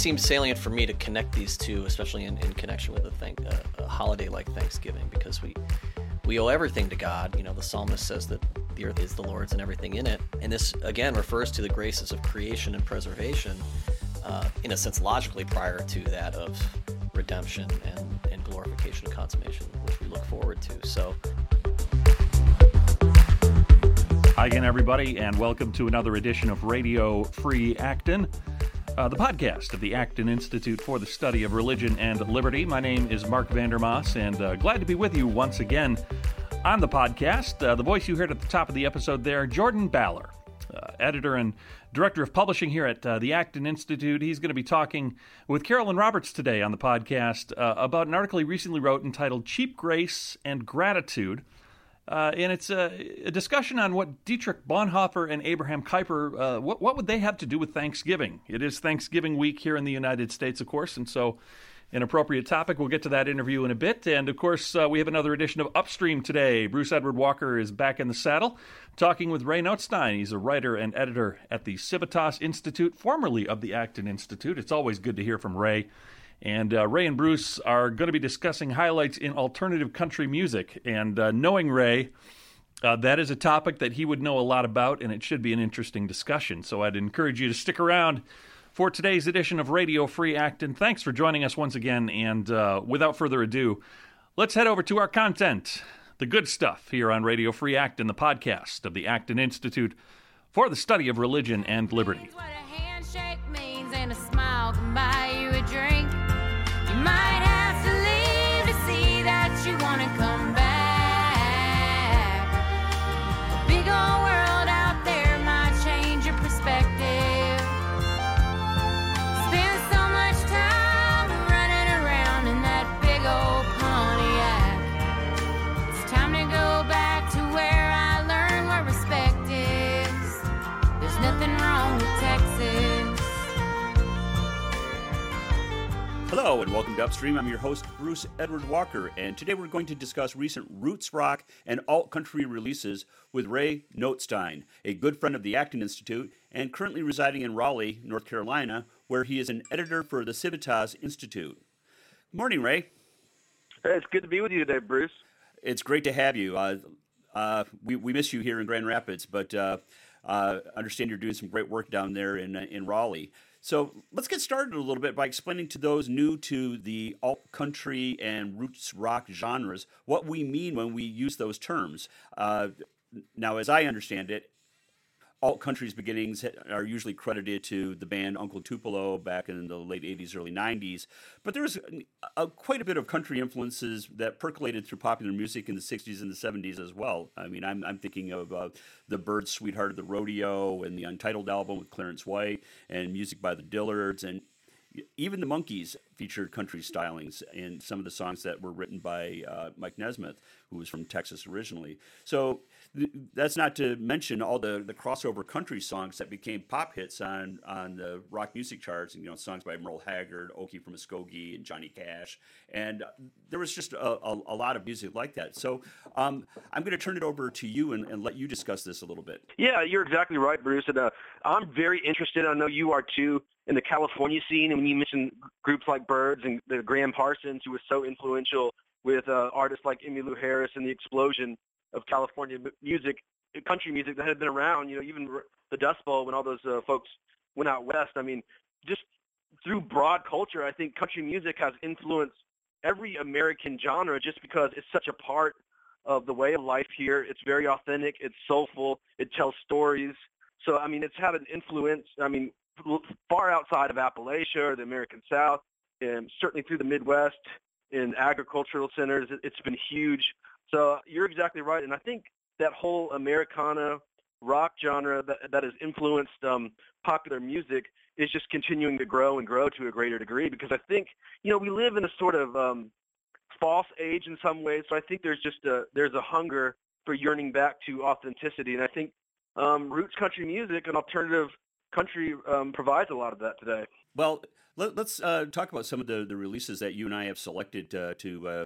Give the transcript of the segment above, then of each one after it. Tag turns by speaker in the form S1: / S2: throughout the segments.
S1: seems salient for me to connect these two, especially in, in connection with a, a, a holiday like Thanksgiving, because we we owe everything to God. You know, the psalmist says that the earth is the Lord's and everything in it, and this again refers to the graces of creation and preservation, uh, in a sense, logically prior to that of redemption and, and glorification and consummation, which we look forward to. So.
S2: Hi again, everybody, and welcome to another edition of Radio Free Acton, uh, the podcast of the Acton Institute for the Study of Religion and Liberty. My name is Marc Vander Maas, and uh, glad to be with you once again on the podcast. Uh, the voice you heard at the top of the episode there, Jordan Ballor, uh, editor and director of publishing here at uh, the Acton Institute. He's going to be talking with Caroline Roberts today on the podcast uh, about an article he recently wrote entitled Cheap Grace and Gratitude uh, and it's a, a, discussion on what Dietrich Bonhoeffer and Abraham Kuyper, uh, what, what would they have to do with Thanksgiving? It is Thanksgiving week here in the United States, of course, and so an appropriate topic. We'll get to that interview in a bit. And of course, uh, we have another edition of Upstream today. Bruce Edward Walker is back in the saddle, talking with Ray Nothstine. He's a writer and editor at the Civitas Institute, formerly of the Acton Institute. It's always good to hear from Ray. And uh, Ray and Bruce are going to be discussing highlights in alternative country music. And uh, knowing Ray, uh, that is a topic that he would know a lot about, and it should be an interesting discussion. So I'd encourage you to stick around for today's edition of Radio Free Acton. Thanks for joining us once again. And uh, without further ado, let's head over to our content, the good stuff here on Radio Free Acton, the podcast of the Acton Institute for the Study of Religion and Liberty.
S3: And welcome to Upstream. I'm your host, Bruce Edward Walker, and today we're going to discuss recent roots rock and alt country releases with Ray Nothstine, a good friend of the Acton Institute and currently residing in Raleigh, North Carolina, where he is an editor for the Civitas Institute. Good morning, Ray.
S4: Hey, it's good to be with you today, Bruce.
S3: It's great to have you. Uh, uh, we, we miss you here in Grand Rapids, but uh, uh understand you're doing some great work down there in, uh, in Raleigh. So let's get started a little bit by explaining to those new to the alt country and roots rock genres what we mean when we use those terms. Uh, now, as I understand it, alt country's beginnings are usually credited to the band Uncle Tupelo back in the late 80s, early 90s. But there's a, a, quite a bit of country influences that percolated through popular music in the 60s and the 70s as well. I mean, I'm, I'm thinking of uh, the Byrds' Sweetheart of the Rodeo and the Untitled album with Clarence White and music by the Dillards. And even the Monkees featured country stylings in some of the songs that were written by uh, Mike Nesmith, who was from Texas originally. So that's not to mention all the, the crossover country songs that became pop hits on on the rock music charts. And, you know, songs by Merle Haggard, Okie from Muskogee, and Johnny Cash. And there was just a, a, a lot of music like that. So um, I'm going to turn it over to you and, and, let you discuss this a little bit.
S4: Yeah, you're exactly right, Bruce. And uh, I'm very interested. I know you are too in the California scene. And when you mentioned groups like Byrds and the Gram Parsons, who was so influential with uh, artists like Emmylou Harris and the explosion of California music, country music that had been around, you know, even the Dust Bowl when all those uh, folks went out west. I mean, just through broad culture, I think country music has influenced every American genre just because it's such a part of the way of life here. It's very authentic. It's soulful. It tells stories. So, I mean, it's had an influence, I mean, far outside of Appalachia or the American South, and certainly through the Midwest in agricultural centers. It's been huge. So you're exactly right, and I think that whole Americana rock genre that that has influenced um, popular music is just continuing to grow and grow to a greater degree because I think you know we live in a sort of um, false age in some ways. So I think there's just a there's a hunger for yearning back to authenticity, and I think um, roots country music and alternative country um, provides a lot of that today.
S3: Well, let, us uh, talk about some of the, the releases that you and I have selected uh, to uh,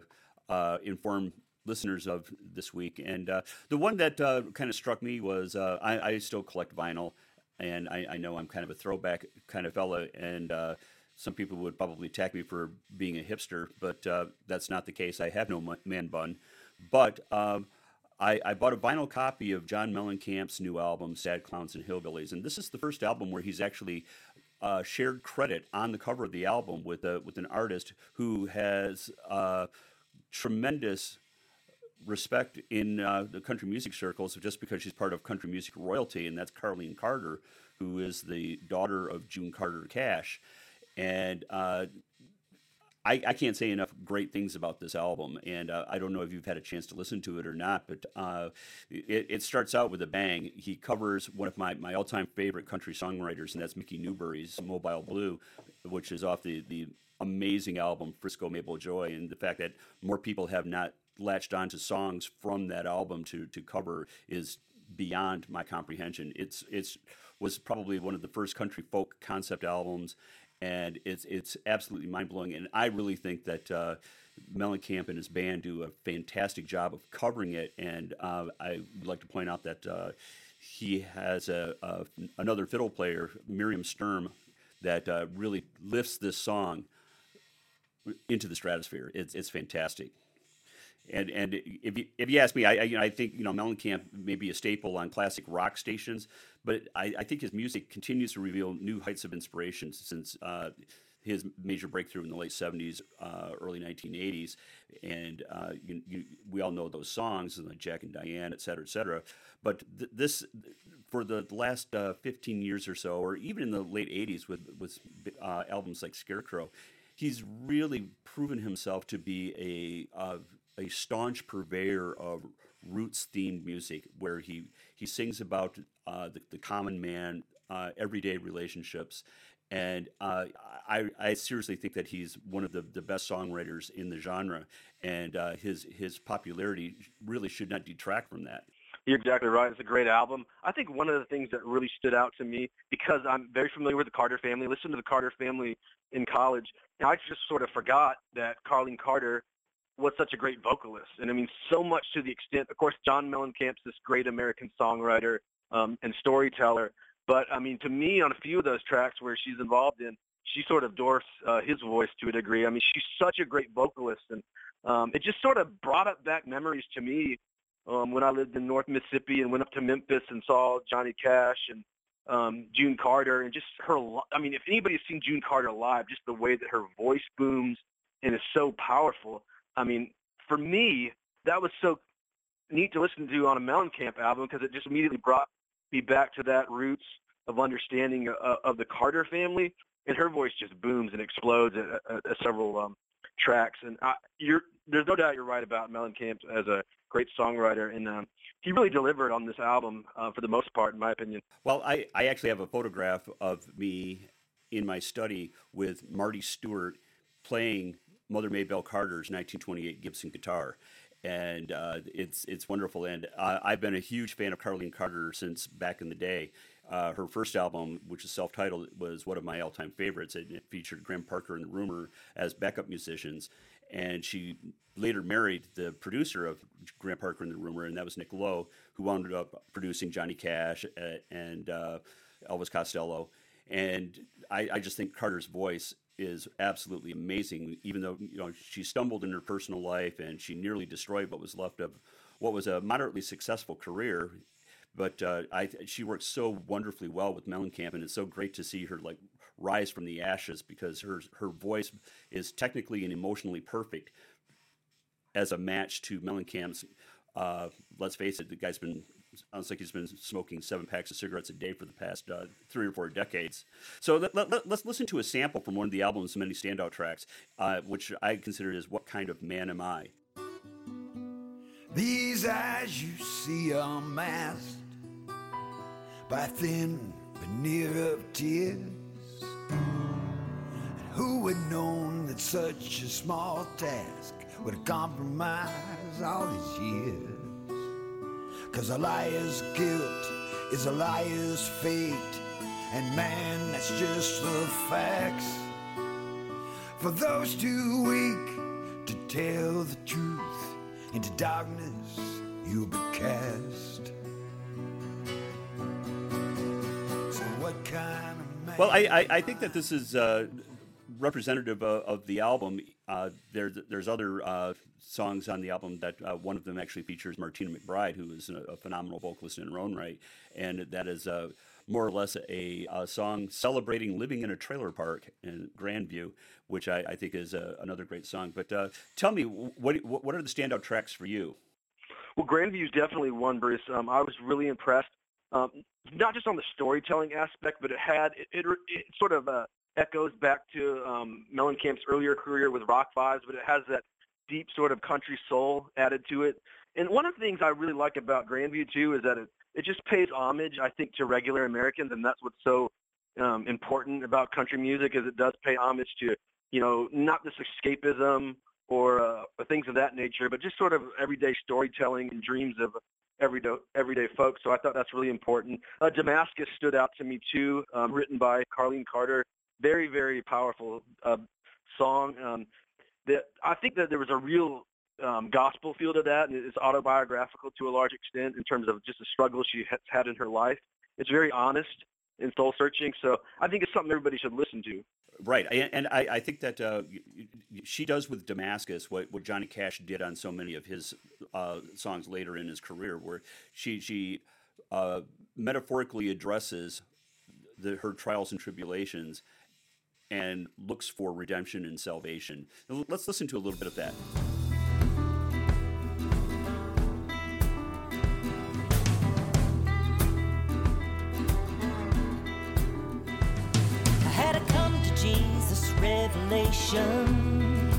S3: uh inform listeners of this week. And uh, the one that uh, kind of struck me was uh, I, I, still collect vinyl, and I, I, know I'm kind of a throwback kind of fella. And uh, some people would probably attack me for being a hipster, but uh, that's not the case. I have no man bun. But um, I, I, bought a vinyl copy of John Mellencamp's new album, Sad Clowns and Hillbillies. And this is the first album where he's actually uh, shared credit on the cover of the album with, a, with an artist who has uh, tremendous respect in uh, the country music circles just because she's part of country music royalty, and that's Carlene Carter, who is the daughter of June Carter Cash and uh, I, I, can't say enough great things about this album, and uh, I don't know if you've had a chance to listen to it or not, but uh, it, it, starts out with a bang. He covers one of my, my all time favorite country songwriters, and that's Mickey Newbury's Mobile Blue, which is off the, the amazing album Frisco Mabel Joy, and the fact that more people have not latched onto songs from that album to, to cover is beyond my comprehension. It's it's was probably one of the first country folk concept albums and it's it's absolutely mind blowing. And I really think that uh, Mellencamp and his band do a fantastic job of covering it. And uh, I would like to point out that uh, he has a, a, another fiddle player, Miriam Sturm, that uh, really lifts this song into the stratosphere. It's it's fantastic. And and if you, if you ask me, I, I, you know, I think you know Mellencamp may be a staple on classic rock stations, but I, I think his music continues to reveal new heights of inspiration since uh, his major breakthrough in the late 70s, uh, early 1980s. And uh, you, you, we all know those songs, like Jack and Diane, et cetera, et cetera. But th- this, for the last uh, 15 years or so, or even in the late 80s with, with uh, albums like Scarecrow, he's really proven himself to be a, a staunch purveyor of roots themed music where he, he sings about uh, the, the common man, uh, everyday relationships. And uh, I, I seriously think that he's one of the, the best songwriters in the genre, and uh, his his popularity really should not detract from that.
S4: You're exactly right. It's a great album. I think one of the things that really stood out to me, because I'm very familiar with the Carter family, listened to the Carter family in college, and I just sort of forgot that Carlene Carter was such a great vocalist. And I mean, so much to the extent, of course, John Mellencamp's this great American songwriter um, and storyteller. But I mean, to me, on a few of those tracks where she's involved in, she sort of dwarfs uh, his voice to a degree. I mean, she's such a great vocalist, and um, it just sort of brought up back memories to me um, when I lived in North Mississippi and went up to Memphis and saw Johnny Cash and um, June Carter, and just her. I mean, if anybody's seen June Carter live, just the way that her voice booms and is so powerful. I mean, for me, that was so neat to listen to on a Mellencamp album because it just immediately brought me back to that roots of understanding uh, of the Carter family. And her voice just booms and explodes at, at, at several um, tracks. And I, you're, there's no doubt you're right about Mellencamp as a great songwriter. And um, he really delivered on this album uh, for the most part, in my opinion.
S3: Well, I, I actually have a photograph of me in my study with Marty Stuart playing Mother Maybelle Carter's 1928 Gibson guitar and uh, it's it's wonderful. And uh, I've been a huge fan of Carlene Carter since back in the day. Uh, her first album, which is self-titled, was one of my all-time favorites. It, it featured Graham Parker and the Rumor as backup musicians, and she later married the producer of Graham Parker and the Rumor, and that was Nick Lowe, who wound up producing Johnny Cash uh, and uh, Elvis Costello. And I, I just think Carter's voice is absolutely amazing. Even though you know she stumbled in her personal life and she nearly destroyed what was left of what was a moderately successful career, but uh, I she works so wonderfully well with Mellencamp, and it's so great to see her like rise from the ashes because her her voice is technically and emotionally perfect as a match to Mellencamp's. Uh, let's face it, the guy's been sounds like he's been smoking seven packs of cigarettes a day for the past uh, three or four decades. So let, us let, listen to a sample from one of the album's many standout tracks, uh, which I consider is "What Kind of Man Am I."
S5: These eyes you see are masked by thin veneer of tears. And who would known that such a small task would compromise all these years? Cause a liar's guilt is a liar's fate. And man, that's just the facts. For those too weak to tell the truth, into darkness you'll be cast. So what kind of man
S3: Well, I, I, I think that this is uh, representative of, of the album, uh, there, there's other uh, songs on the album that uh, one of them actually features Martina McBride, who is a, a phenomenal vocalist in her own right, and that is uh, more or less a, a, song celebrating living in a trailer park in Grandview, which I, I think is uh, another great song. But tell me, what what are the standout tracks for you?
S4: Well, Grandview is definitely one, Bruce. Um, I was really impressed, um, not just on the storytelling aspect, but it had it, it, it sort of echoes back to um, Mellencamp's earlier career with Rock Vibes, but it has that deep sort of country soul added to it. And one of the things I really like about Grandview too is that it it just pays homage, I think, to regular Americans, and that's what's so um, important about country music is it does pay homage to you know not this escapism or, uh, things of that nature, but just sort of everyday storytelling and dreams of everyday everyday folks. So I thought that's really important. Uh, Damascus stood out to me too, um, written by Carlene Carter. Very very powerful uh, song. Um, that I think that there was a real um, gospel feel to that, and it's autobiographical to a large extent in terms of just the struggle she has had in her life. It's very honest and soul searching, so I think it's something everybody should listen to.
S3: Right, and I, I think that uh, she does with Damascus what, what Johnny Cash did on so many of his uh, songs later in his career, where she she uh, metaphorically addresses the, her trials and tribulations and looks for redemption and salvation. Let's listen to a little bit of that.
S6: I had a come to Jesus revelation.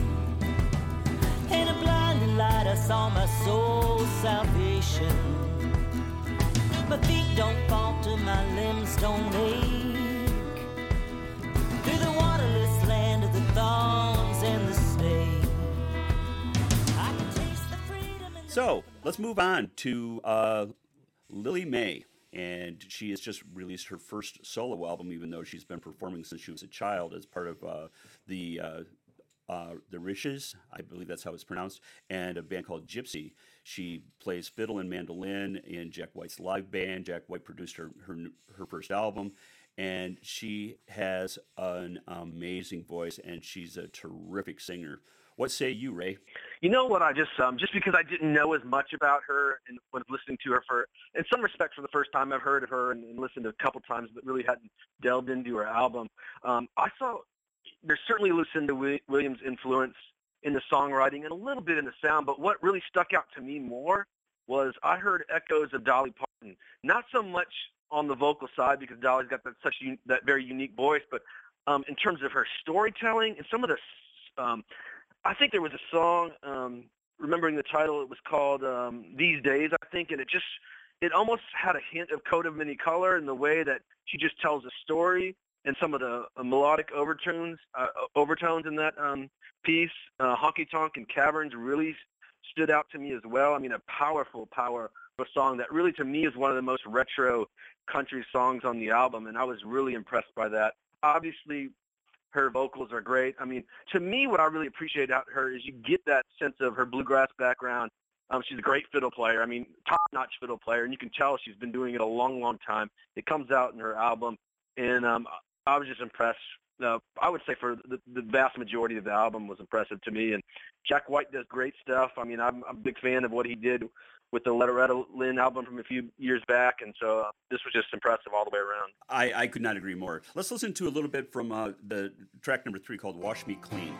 S6: And a blinding light, I saw my soul's salvation. My feet don't falter, my limbs don't ache.
S3: Let's move on to uh, Lillie Mae and she has just released her first solo album, even though she's been performing since she was a child as part of uh, the uh, uh, the Risches, I believe that's how it's pronounced, and a band called Gypsy. She plays fiddle and mandolin in Jack White's live band. Jack White produced her her, her first album, and she has an amazing voice, and she's a terrific singer. What say you, Ray?
S4: You know what? I just um, just because I didn't know as much about her and was listening to her for, in some respects, for the first time I've heard of her and, and listened to a couple times, but really hadn't delved into her album. Um, I saw there's certainly Lucinda Williams' influence in the songwriting and a little bit in the sound, but what really stuck out to me more was I heard echoes of Dolly Parton. Not so much on the vocal side because Dolly's got that such that very unique voice, but um, in terms of her storytelling and some of the um, I think there was a song, um, remembering the title, it was called um, These Days, I think, and it just, it almost had a hint of Coat of Many Color in the way that she just tells a story and some of the uh, melodic overtones, uh, overtones in that um, piece. Uh, Honky Tonk and Caverns really stood out to me as well. I mean, a powerful, powerful song that really, to me, is one of the most retro country songs on the album, and I was really impressed by that. Obviously, her vocals are great. I mean, to me, what I really appreciate about her is you get that sense of her bluegrass background. Um, she's a great fiddle player. I mean, top-notch fiddle player, and you can tell she's been doing it a long, long time. It comes out in her album, and um, I was just impressed. Uh, I would say for the, the vast majority of the album was impressive to me. And Jack White does great stuff. I mean, I'm, I'm a big fan of what he did with the Loretta Lynn album from a few years back, and so uh, this was just impressive all the way around.
S3: I, I could not agree more. Let's listen to a little bit from uh, the track number three called "Wash Me Clean."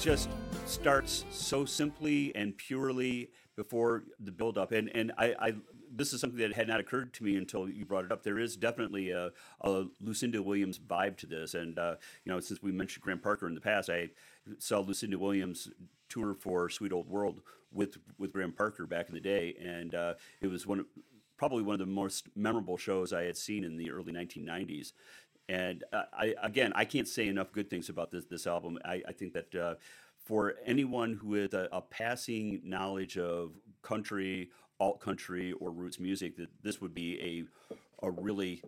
S3: Just starts so simply and purely before the build up and and I, I, this is something that had not occurred to me until you brought it up. There is definitely a, a lucinda williams vibe to this. And uh, you know since we mentioned graham parker in the past i saw lucinda williams tour for sweet old world with with graham parker back in the day. And uh, it was one of probably one of the most memorable shows I had seen in the early 1990s. And uh, I, again, I can't say enough good things about this this album. I, I think that uh, for anyone who a, a passing knowledge of country, alt country, or roots music, that this would be a a really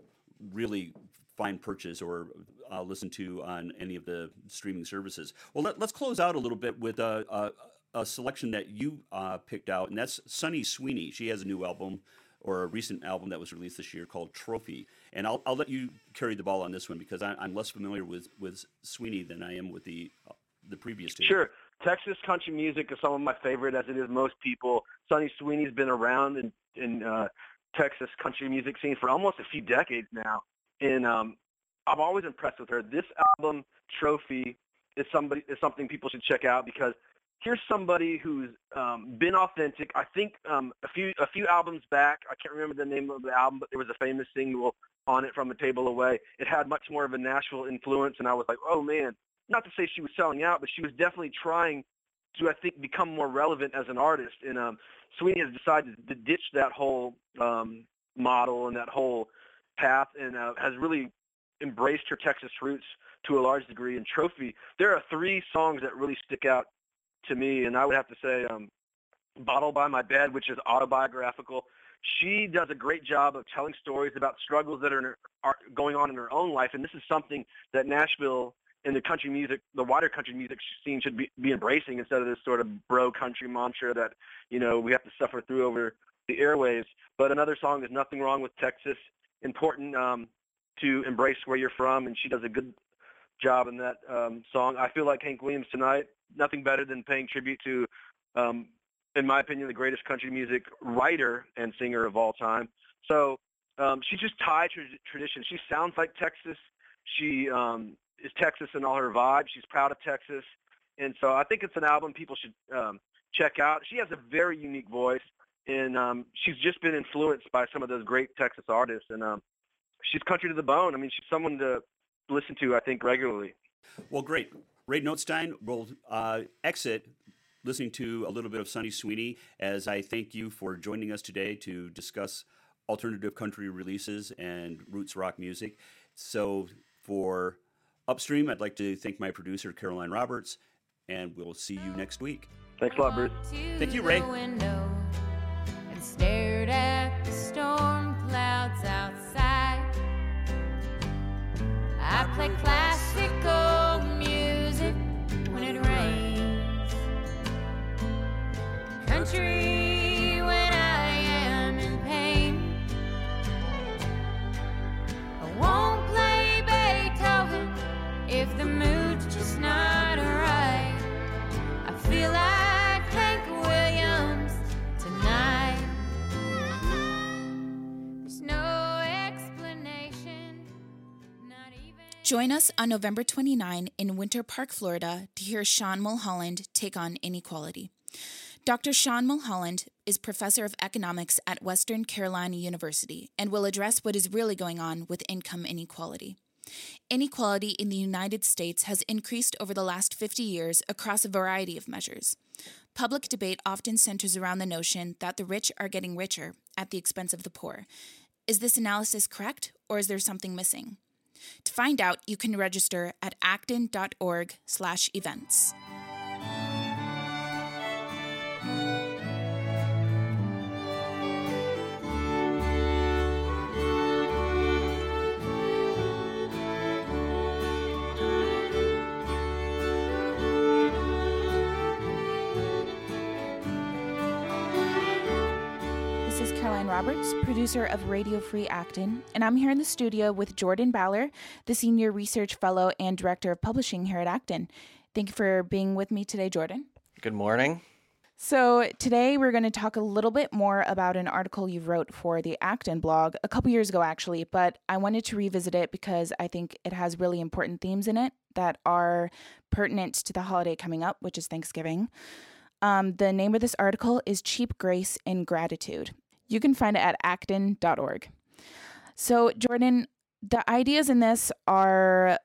S3: really fine purchase or uh, listen to on any of the streaming services. Well, let, us close out a little bit with a, a, a selection that you uh, picked out, and that's Sunny Sweeney. She has a new album or a recent album that was released this year called Trophy. And I'll, I'll let you carry the ball on this one because I, am less familiar with, with Sweeney than I am with the the previous two.
S4: Sure. Texas country music is some of my favorite, as it is most people. Sunny Sweeney's been around in, in uh, Texas country music scene for almost a few decades now, and um, I'm always impressed with her. This album, Trophy, is somebody is something people should check out because here's somebody who's um, been authentic. I think um, a few a few albums back, I can't remember the name of the album, but there was a famous single on it from a table away. It had much more of a Nashville influence, and I was like, oh man. Not to say she was selling out, but she was definitely trying to, I think, become more relevant as an artist. And um, Sweeney has decided to ditch that whole um, model and that whole path, and uh, has really embraced her Texas roots to a large degree. In Trophy, there are three songs that really stick out to me, and I would have to say um, Bottle by My Bed, which is autobiographical. She does a great job of telling stories about struggles that are, are going on in her own life, and this is something that Nashville and the country music, the wider country music scene should be, be embracing instead of this sort of bro country mantra that, you know, we have to suffer through over the airwaves. But another song, There's Nothing Wrong with Texas, important um, to embrace where you're from, and she does a good job in that um, song. I feel like Hank Williams tonight, nothing better than paying tribute to, um, in my opinion, the greatest country music writer and singer of all time. So um, she just tied tra- tradition. She sounds like Texas. She um, is Texas in all her vibe. She's proud of Texas, and so I think it's an album people should um, check out. She has a very unique voice, and um, she's just been influenced by some of those great Texas artists, and um, she's country to the bone. I mean, she's someone to listen to, I think, regularly.
S3: Well, great. Ray Nothstine will uh, exit listening to a little bit of Sunny Sweeney as I thank you for joining us today to discuss alternative country releases and roots rock music. So for Upstream, I'd like to thank my producer, Caroline Roberts, and we'll see you next week.
S4: Thanks a lot, Bruce.
S3: Thank you, Ray.
S7: I play classical music when it rains. Country
S8: Join us on November 29 in Winter Park, Florida to hear Sean Mulholland take on inequality. Dr. Sean Mulholland is professor of economics at Western Carolina University and will address what is really going on with income inequality. Inequality in the United States has increased over the last 50 years across a variety of measures. Public debate often centers around the notion that the rich are getting richer at the expense of the poor. Is this analysis correct, or is there something missing? To find out, you can register at acton.org/events. Roberts, producer of Radio Free Acton, and I'm here in the studio with Jordan Ballor, the Senior Research Fellow and Director of Publishing here at Acton. Thank you for being with me today, Jordan.
S1: Good morning.
S8: So, today we're going to talk a little bit more about an article you wrote for the Acton blog a couple years ago, actually, but I wanted to revisit it because I think it has really important themes in it that are pertinent to the holiday coming up, which is Thanksgiving. Um, the name of this article is Cheap Grace and Gratitude. You can find it at acton.org. So, Jordan, the ideas in this are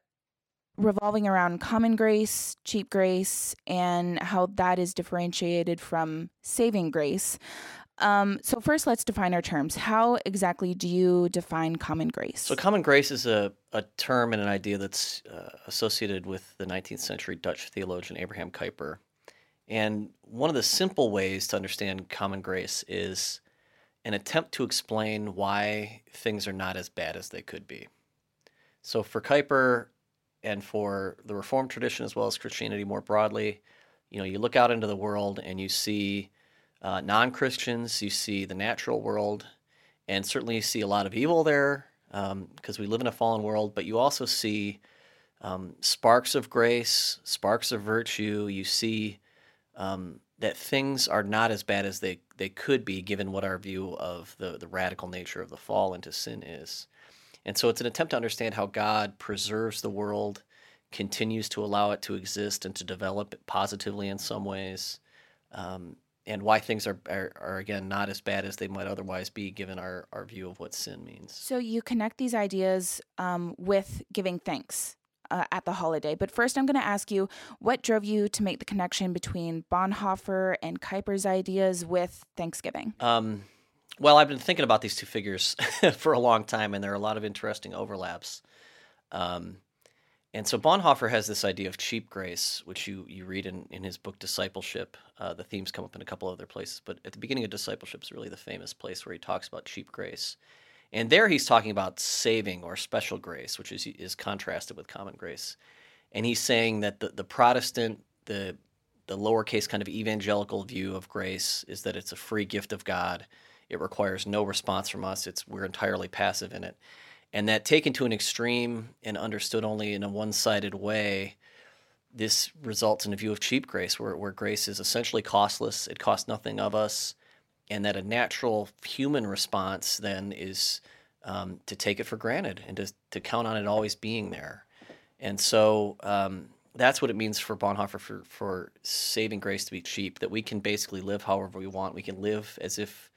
S8: revolving around common grace, cheap grace, and how that is differentiated from saving grace. Um, so first, let's define our terms. How exactly do you define common grace?
S1: So, common grace is a, a term and an idea that's uh, associated with the 19th century Dutch theologian Abraham Kuyper. And one of the simple ways to understand common grace is an attempt to explain why things are not as bad as they could be. So, for Kuyper and for the Reformed tradition as well as Christianity more broadly, you know, you look out into the world and you see uh, non Christians, you see the natural world, and certainly you see a lot of evil there because um, we live in a fallen world, but you also see um, sparks of grace, sparks of virtue. You see um, that things are not as bad as they, they could be given what our view of the, the radical nature of the fall into sin is. And so it's an attempt to understand how God preserves the world, continues to allow it to exist and to develop positively in some ways, um, and why things are, are, are, again, not as bad as they might otherwise be given our, our view of what sin means.
S8: So you connect these ideas um, with giving thanks. Uh, at the holiday. But first, I'm going to ask you what drove you to make the connection between Bonhoeffer and Kuyper's ideas with Thanksgiving?
S1: Um, well, I've been thinking about these two figures for a long time, and there are a lot of interesting overlaps. Um, and so Bonhoeffer has this idea of cheap grace, which you, you read in, in his book Discipleship. Uh, the themes come up in a couple other places, but at the beginning of Discipleship is really the famous place where he talks about cheap grace. And there he's talking about saving or special grace, which is, is contrasted with common grace. And he's saying that the, the Protestant, the, the lowercase kind of evangelical view of grace is that it's a free gift of God it requires no response from us. It's we're entirely passive in it. And that taken to an extreme and understood only in a one-sided way, this results in a view of cheap grace, where, where grace is essentially costless. It costs nothing of us, and that a natural human response then is um, to take it for granted and to, to count on it always being there. And so um, that's what it means for Bonhoeffer for, for saving grace to be cheap, that we can basically live however we want. We can live as if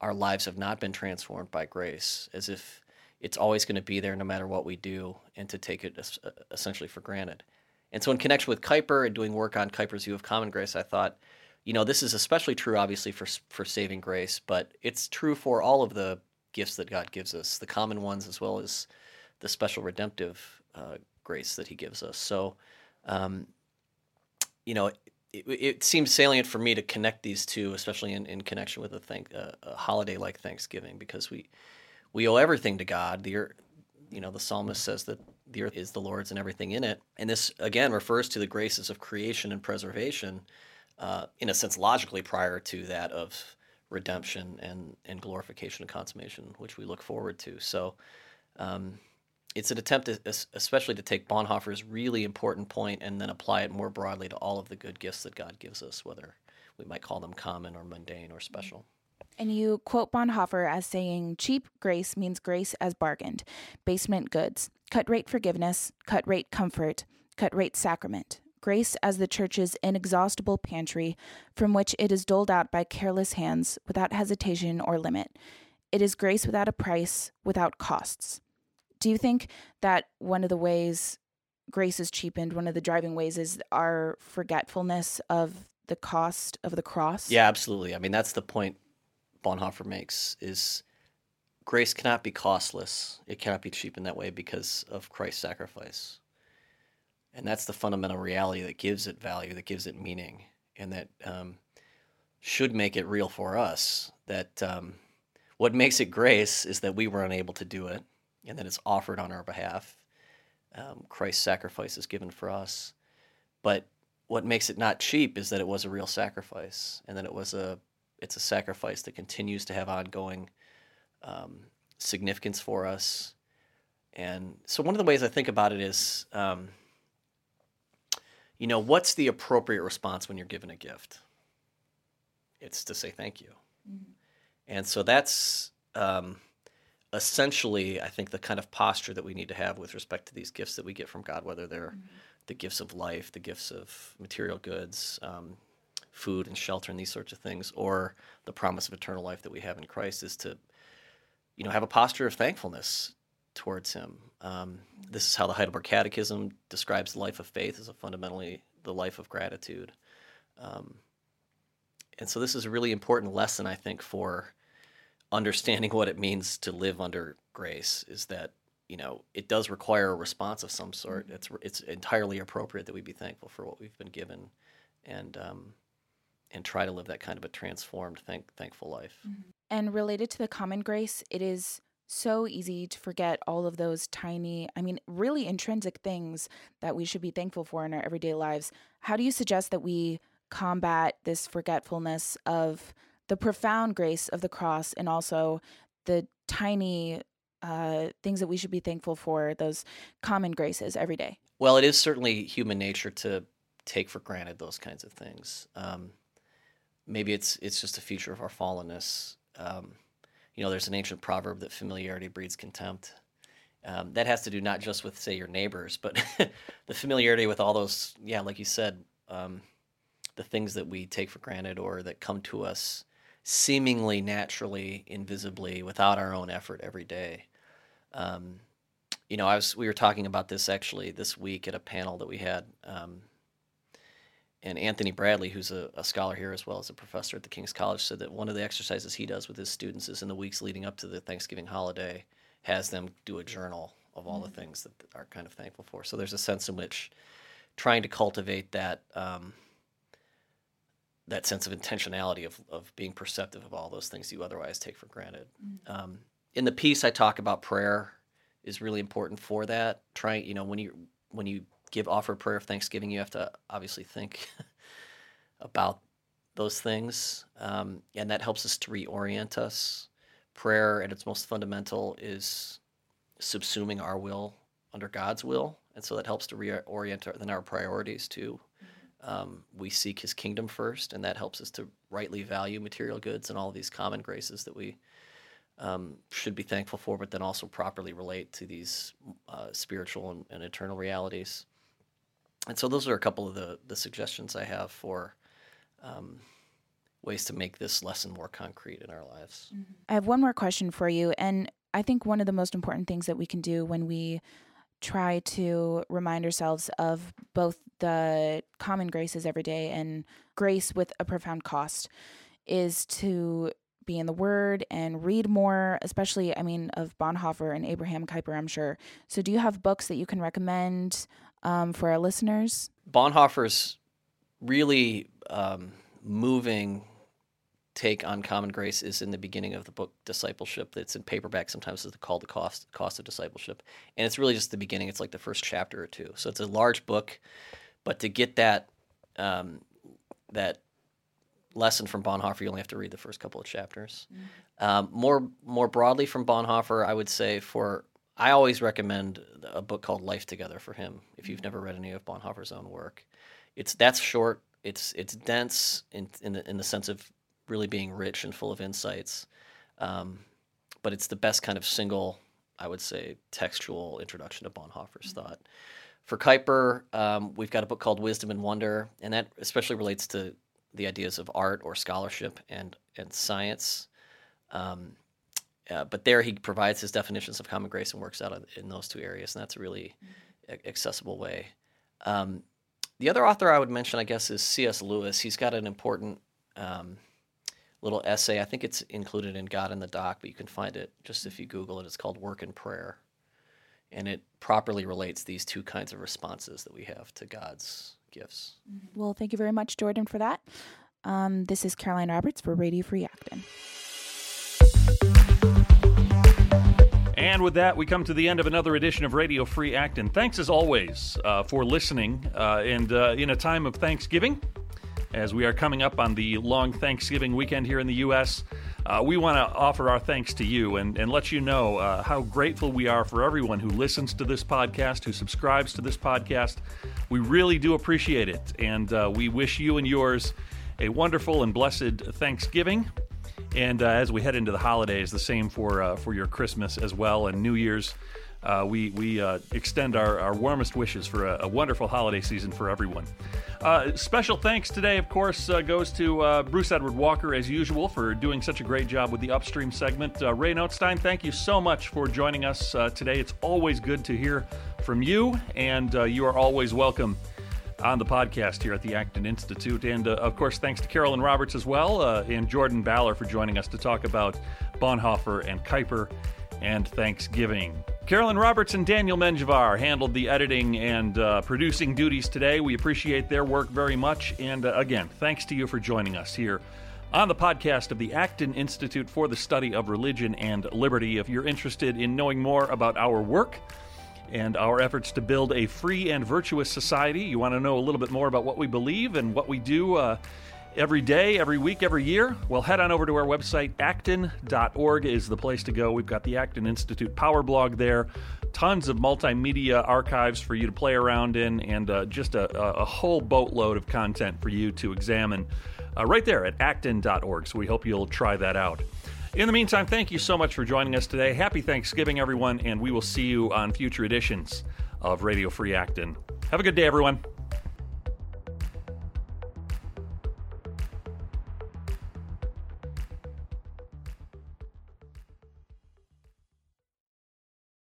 S1: our lives have not been transformed by grace, as if it's always going to be there no matter what we do, and to take it essentially for granted. And so, in connection with Kuyper and doing work on Kuyper's view of common grace, I thought, you know, this is especially true, obviously, for for saving grace, but it's true for all of the gifts that God gives us, the common ones as well as the special redemptive uh, grace that He gives us. So, um, you know, it, it seems salient for me to connect these two, especially in, in connection with a, thank, uh, a holiday like Thanksgiving, because we we owe everything to God. The earth, you know, the psalmist says that the earth is the Lord's and everything in it, and this again refers to the graces of creation and preservation, uh, in a sense, logically prior to that of redemption and and glorification and consummation, which we look forward to. So. Um, it's an attempt, to, especially to take Bonhoeffer's really important point and then apply it more broadly to all of the good gifts that God gives us, whether we might call them common or mundane or special.
S8: And you quote Bonhoeffer as saying, cheap grace means grace as bargained, basement goods, cut rate forgiveness, cut rate comfort, cut rate sacrament, grace as the church's inexhaustible pantry from which it is doled out by careless hands without hesitation or limit. It is grace without a price, without costs do you think that one of the ways grace is cheapened, one of the driving ways is our forgetfulness of the cost of the cross?
S1: Yeah, absolutely. I mean, that's the point Bonhoeffer makes is grace cannot be costless. It cannot be cheap in that way because of Christ's sacrifice. And that's the fundamental reality that gives it value, that gives it meaning, and that um, should make it real for us. That um, what makes it grace is that we were unable to do it and that it's offered on our behalf. Um, Christ's sacrifice is given for us. But what makes it not cheap is that it was a real sacrifice, and that it was a it's a sacrifice that continues to have ongoing um, significance for us. And so, one of the ways I think about it is, um, you know, what's the appropriate response when you're given a gift? It's to say thank you. Mm-hmm. And so that's um, essentially, I think, the kind of posture that we need to have with respect to these gifts that we get from God, whether they're mm-hmm. the gifts of life, the gifts of material goods, um, food and shelter, and these sorts of things, or the promise of eternal life that we have in Christ, is to, you know, have a posture of thankfulness towards Him. Um, this is how the Heidelberg Catechism describes the life of faith as a fundamentally the life of gratitude. Um, and so this is a really important lesson, I think, for understanding what it means to live under grace. Is that you know it does require a response of some sort. It's it's entirely appropriate that we be thankful for what we've been given, and um, and try to live that kind of a transformed, thank, thankful life.
S8: And related to the common grace, it is so easy to forget all of those tiny, I mean, really intrinsic things that we should be thankful for in our everyday lives. How do you suggest that we combat this forgetfulness of the profound grace of the cross and also the tiny uh, things that we should be thankful for, those common graces every day?
S1: Well, it is certainly human nature to take for granted those kinds of things. Um, maybe it's it's just a feature of our fallenness. Um, you know, there's an ancient proverb that familiarity breeds contempt. Um, that has to do not just with say your neighbors, but the familiarity with all those, yeah, like you said, um, the things that we take for granted or that come to us seemingly naturally, invisibly, without our own effort every day. Um, you know, I was we were talking about this actually this week at a panel that we had. Um, and Anthony Bradley, who's a, a scholar here as well as a professor at the King's College, said that one of the exercises he does with his students is in the weeks leading up to the Thanksgiving holiday, has them do a journal of all the things that are kind of thankful for. So there's a sense in which trying to cultivate that um, that sense of intentionality of, of being perceptive of all those things you otherwise take for granted. Um, in the piece, I talk about prayer is really important for that. Trying, you know, when you when you give offer prayer of thanksgiving, you have to obviously think about those things, um, and that helps us to reorient us. Prayer, at its most fundamental, is subsuming our will under God's will, and so that helps to reorient our, then our priorities too. Um, we seek His kingdom first, and that helps us to rightly value material goods and all these common graces that we um, should be thankful for, but then also properly relate to these uh, spiritual and, and eternal realities. And so, those are a couple of the, the suggestions I have for um, ways to make this lesson more concrete in our lives.
S8: I have one more question for you. And I think one of the most important things that we can do when we try to remind ourselves of both the common graces every day and grace with a profound cost is to be in the Word and read more, especially, I mean, of Bonhoeffer and Abraham Kuyper, I'm sure. So, do you have books that you can recommend um, for our listeners?
S1: Bonhoeffer's really um, moving take on common grace is in the beginning of the book discipleship. That's in paperback. Sometimes it's called the cost cost of discipleship. And it's really just the beginning. It's like the first chapter or two. So it's a large book. But to get that um, that lesson from Bonhoeffer you only have to read the first couple of chapters. Um, more more broadly from Bonhoeffer I would say for I always recommend a book called Life Together for him if you've never read any of Bonhoeffer's own work it's that's short it's it's dense in in the, in the sense of really being rich and full of insights. Um, but it's the best kind of single, I would say, textual introduction to Bonhoeffer's thought. For Kuyper, um, we've got a book called Wisdom and Wonder, and that especially relates to the ideas of art or scholarship and and science. Um, uh, but there he provides his definitions of common grace and works out in those two areas, and that's a really a- accessible way. Um, the other author I would mention, I guess, is C.S. Lewis. He's got an important um, little essay. I think it's included in God in the Dock, but you can find it just if you Google it. It's called Work and Prayer. And it properly relates these two kinds of responses that we have to God's gifts.
S8: Well, thank you very much, Jordan, for that. Um, this is Caroline Roberts for Radio Free Acton.
S2: And with that, we come to the end of another edition of Radio Free Acton. Thanks as always uh, for listening. Uh, and uh, in a time of Thanksgiving, as we are coming up on the long Thanksgiving weekend here in the U.S., uh, we want to offer our thanks to you and, and let you know uh, how grateful we are for everyone who listens to this podcast, who subscribes to this podcast. We really do appreciate it. And uh, we wish you and yours a wonderful and blessed Thanksgiving. And uh, as we head into the holidays, the same for uh, for your Christmas as well and New Year's. Uh, we we uh, extend our, our warmest wishes for a, a wonderful holiday season for everyone. Uh, special thanks today, of course, uh, goes to Bruce Edward Walker, as usual, for doing such a great job with the upstream segment. Ray Nothstine, thank you so much for joining us today. It's always good to hear from you, and you are always welcome on the podcast here at the Acton Institute. And uh, of course, thanks to Caroline Roberts as well uh, and Jordan Ballor for joining us to talk about Bonhoeffer and Kuyper and Thanksgiving. Caroline Roberts and Daniel Menjivar handled the editing and uh, producing duties today. We appreciate their work very much. And uh, again, thanks to you for joining us here on the podcast of the Acton Institute for the Study of Religion and Liberty. If you're interested in knowing more about our work, and our efforts to build a free and virtuous society. You want to know a little bit more about what we believe and what we do uh, every day, every week, every year? Well, head on over to our website. Acton.org is the place to go. We've got the Acton Institute Power blog there. Tons of multimedia archives for you to play around in, and uh, just a, a, whole boatload of content for you to examine uh, right there at acton.org. So we hope you'll try that out. In the meantime, thank you so much for joining us today. Happy Thanksgiving, everyone, and we will see you on future editions of Radio Free Acton. Have a good day, everyone.